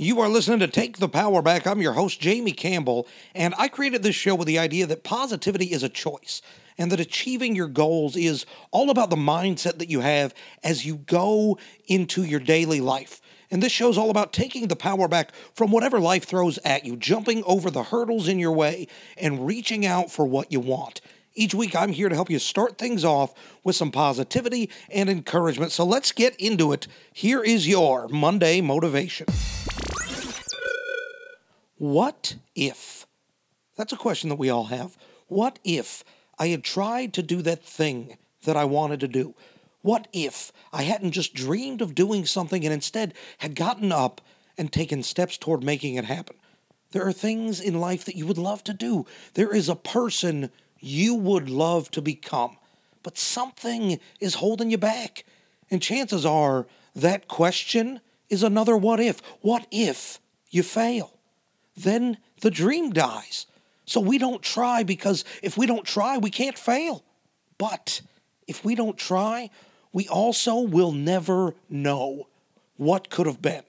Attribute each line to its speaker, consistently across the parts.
Speaker 1: You are listening to Take the Power Back. I'm your host, Jamie Campbell, and I created this show with the idea that positivity is a choice and that achieving your goals is all about the mindset that you have as you go into your daily life. And this show is all about taking the power back from whatever life throws at you, jumping over the hurdles in your way, and reaching out for what you want. Each week, I'm here to help you start things off with some positivity and encouragement. So let's get into it. Here is your Monday motivation. What if? That's a question that we all have. What if I had tried to do that thing that I wanted to do? What if I hadn't just dreamed of doing something and instead had gotten up and taken steps toward making it happen? There are things in life that you would love to do. There is a person you would love to become, but something is holding you back. And chances are that question is another what if. What if you fail? Then the dream dies. So we don't try because if we don't try, we can't fail. But if we don't try, we also will never know what could have been.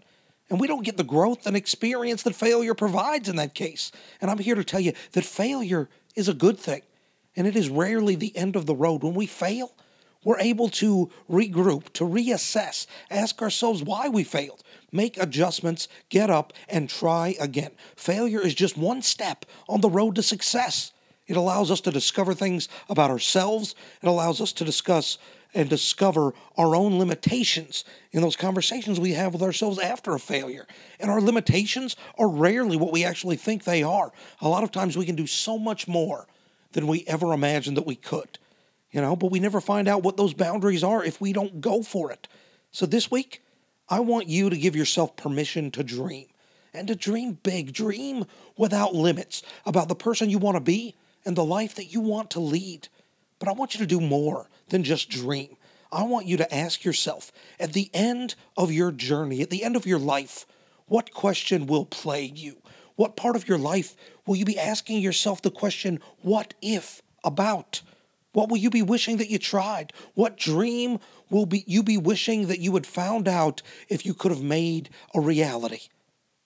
Speaker 1: And we don't get the growth and experience that failure provides in that case. And I'm here to tell you that failure is a good thing. And it is rarely the end of the road. When we fail, we're able to regroup, to reassess, ask ourselves why we failed, make adjustments, get up, and try again. Failure is just one step on the road to success. It allows us to discover things about ourselves, it allows us to discuss and discover our own limitations in those conversations we have with ourselves after a failure. And our limitations are rarely what we actually think they are. A lot of times we can do so much more than we ever imagined that we could you know, but we never find out what those boundaries are if we don't go for it. So this week, I want you to give yourself permission to dream and to dream big, dream without limits about the person you want to be and the life that you want to lead. But I want you to do more than just dream. I want you to ask yourself at the end of your journey, at the end of your life, what question will plague you? What part of your life will you be asking yourself the question, what if about? What will you be wishing that you tried? What dream will be you be wishing that you had found out if you could have made a reality?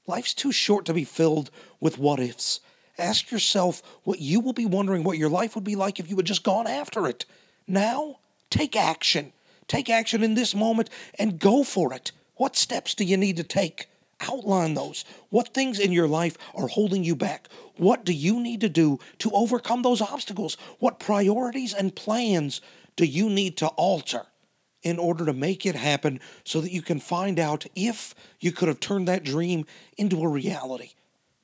Speaker 1: Life's too short to be filled with what ifs. Ask yourself what you will be wondering what your life would be like if you had just gone after it. Now, take action. Take action in this moment and go for it. What steps do you need to take? Outline those. What things in your life are holding you back? What do you need to do to overcome those obstacles? What priorities and plans do you need to alter in order to make it happen so that you can find out if you could have turned that dream into a reality?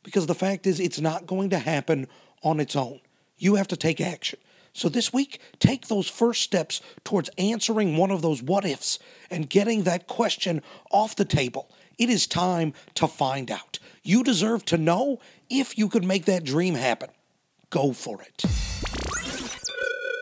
Speaker 1: Because the fact is, it's not going to happen on its own. You have to take action. So this week, take those first steps towards answering one of those what ifs and getting that question off the table it is time to find out. You deserve to know if you could make that dream happen. Go for it.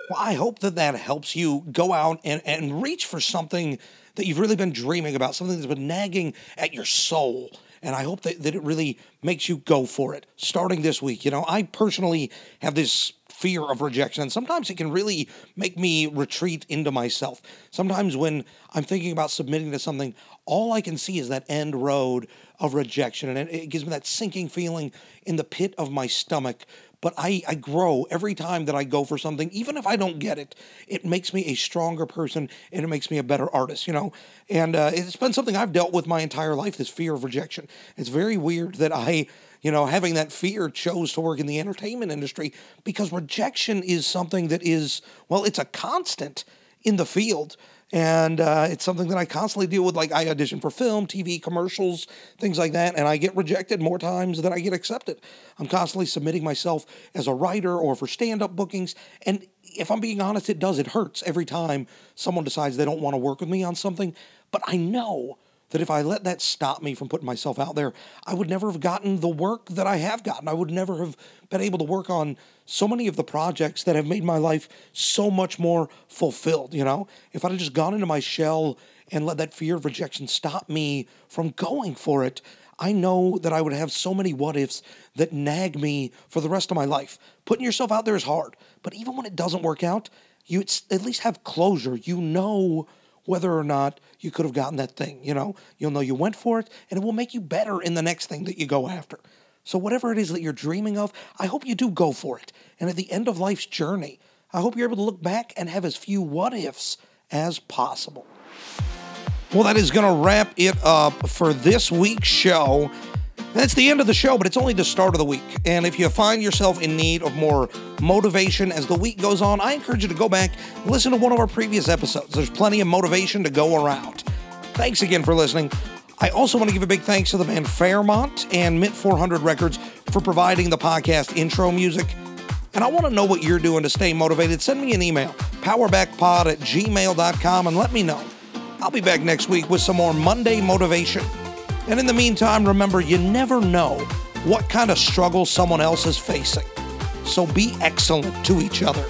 Speaker 1: Well, I hope that that helps you go out and, and reach for something that you've really been dreaming about, something that's been nagging at your soul. And I hope that, that it really makes you go for it starting this week. You know, I personally have this fear of rejection. And sometimes it can really make me retreat into myself. Sometimes when I'm thinking about submitting to something, all I can see is that end road of rejection. And it, it gives me that sinking feeling in the pit of my stomach. But I, I grow every time that I go for something, even if I don't get it. It makes me a stronger person and it makes me a better artist, you know? And uh, it's been something I've dealt with my entire life this fear of rejection. It's very weird that I you know, having that fear chose to work in the entertainment industry because rejection is something that is, well, it's a constant in the field. And uh, it's something that I constantly deal with. Like I audition for film, TV, commercials, things like that, and I get rejected more times than I get accepted. I'm constantly submitting myself as a writer or for stand-up bookings, and if I'm being honest, it does. It hurts every time someone decides they don't want to work with me on something. But I know that if I let that stop me from putting myself out there, I would never have gotten the work that I have gotten. I would never have been able to work on so many of the projects that have made my life so much more fulfilled. You know, if I'd just gone into my shell and let that fear of rejection stop me from going for it, I know that I would have so many what ifs that nag me for the rest of my life. Putting yourself out there is hard, but even when it doesn't work out, you at least have closure. You know whether or not you could have gotten that thing. You know, you'll know you went for it, and it will make you better in the next thing that you go after. So, whatever it is that you're dreaming of, I hope you do go for it. And at the end of life's journey, I hope you're able to look back and have as few what ifs as possible. Well, that is going to wrap it up for this week's show. That's the end of the show, but it's only the start of the week. And if you find yourself in need of more motivation as the week goes on, I encourage you to go back and listen to one of our previous episodes. There's plenty of motivation to go around. Thanks again for listening. I also want to give a big thanks to the band Fairmont and Mint 400 Records for providing the podcast intro music. And I want to know what you're doing to stay motivated. Send me an email, powerbackpod at gmail.com, and let me know. I'll be back next week with some more Monday motivation. And in the meantime, remember, you never know what kind of struggle someone else is facing. So be excellent to each other.